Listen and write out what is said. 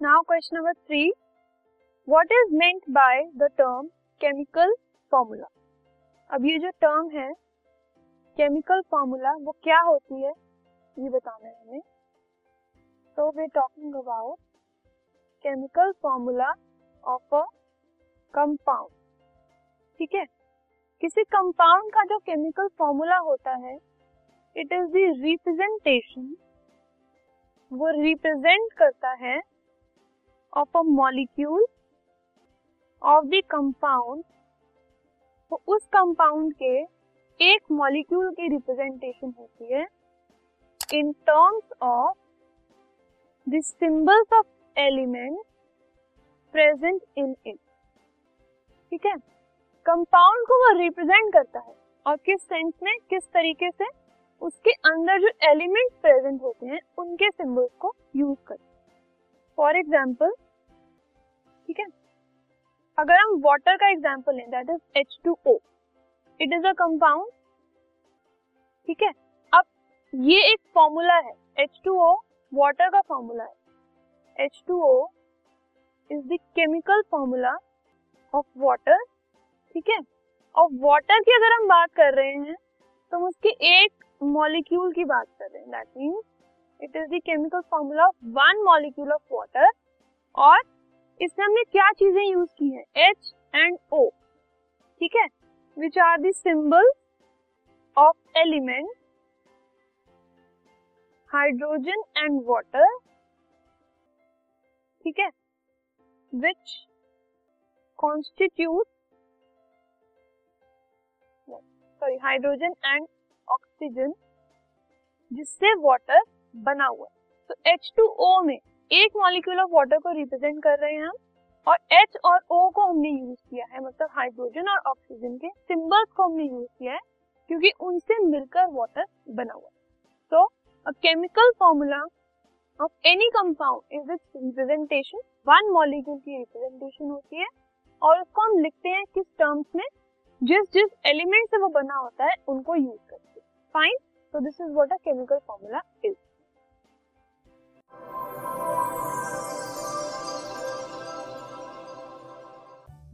Question number three what is meant by the term chemical formula अब ये जो term है केमिकल फॉर्मूला वो क्या होती है? ये बताना है हमें। तो we talking about chemical formula of a compound ठीक है? किसी कंपाउंड का जो केमिकल फॉर्मूला होता है इट इज़ द रिप्रेजेंटेशन वो रिप्रेजेंट करता है of a molecule of the compound उस कंपाउंड के एक मॉलिक्यूल की रिप्रेजेंटेशन होती है in terms of the symbols of element present in it ठीक है? कंपाउंड को वो रिप्रेजेंट करता है और किस सेंस में, किस तरीके से उसके अंदर जो एलिमेंट प्रेजेंट होते हैं, उनके सिंबल्स को यूज़ करते फॉर एग्ज़ाम्पल ठीक है? अगर हम वाटर का एग्ज़ाम्पल लें that is H two O it is a compound ठीक है? अब ये एक फॉर्मूला है एच टू ओ वाटर का फॉर्मूला है। H two O is the chemical formula of water ठीक है? और वाटर की अगर हम बात कर रहे हैं तो हम उसके एक मॉलिक्यूल की बात कर रहे हैं। That means it is the chemical formula of one molecule of water और इसमें हमने क्या चीज़ें यूज़ की है? एच एंड ओ ठीक है? Which are the symbol of element hydrogen and water ठीक है? Which constitute sorry hydrogen and oxygen जिससे वाटर बना हुआ है। तो H2O में एक मॉलिक्यूल ऑफ़ वाटर को रिप्रेजेंट कर रहे हैं हम और एच और ओ को हमने यूज़ किया है मतलब हाइड्रोजन और ऑक्सीजन के सिंबल्स को हमने यूज़ किया है क्योंकि उनसे मिलकर वाटर बना हुआ तो a chemical formula of any compound is its representation one molecule की रिप्रेजेंटेशन होती है और उसको हम लिखते हैं किस टर्म्स में? जिस जिस एलिमेंट से वो बना होता है, उनको यूज़ करते हैं। Fine so this is what a chemical formula is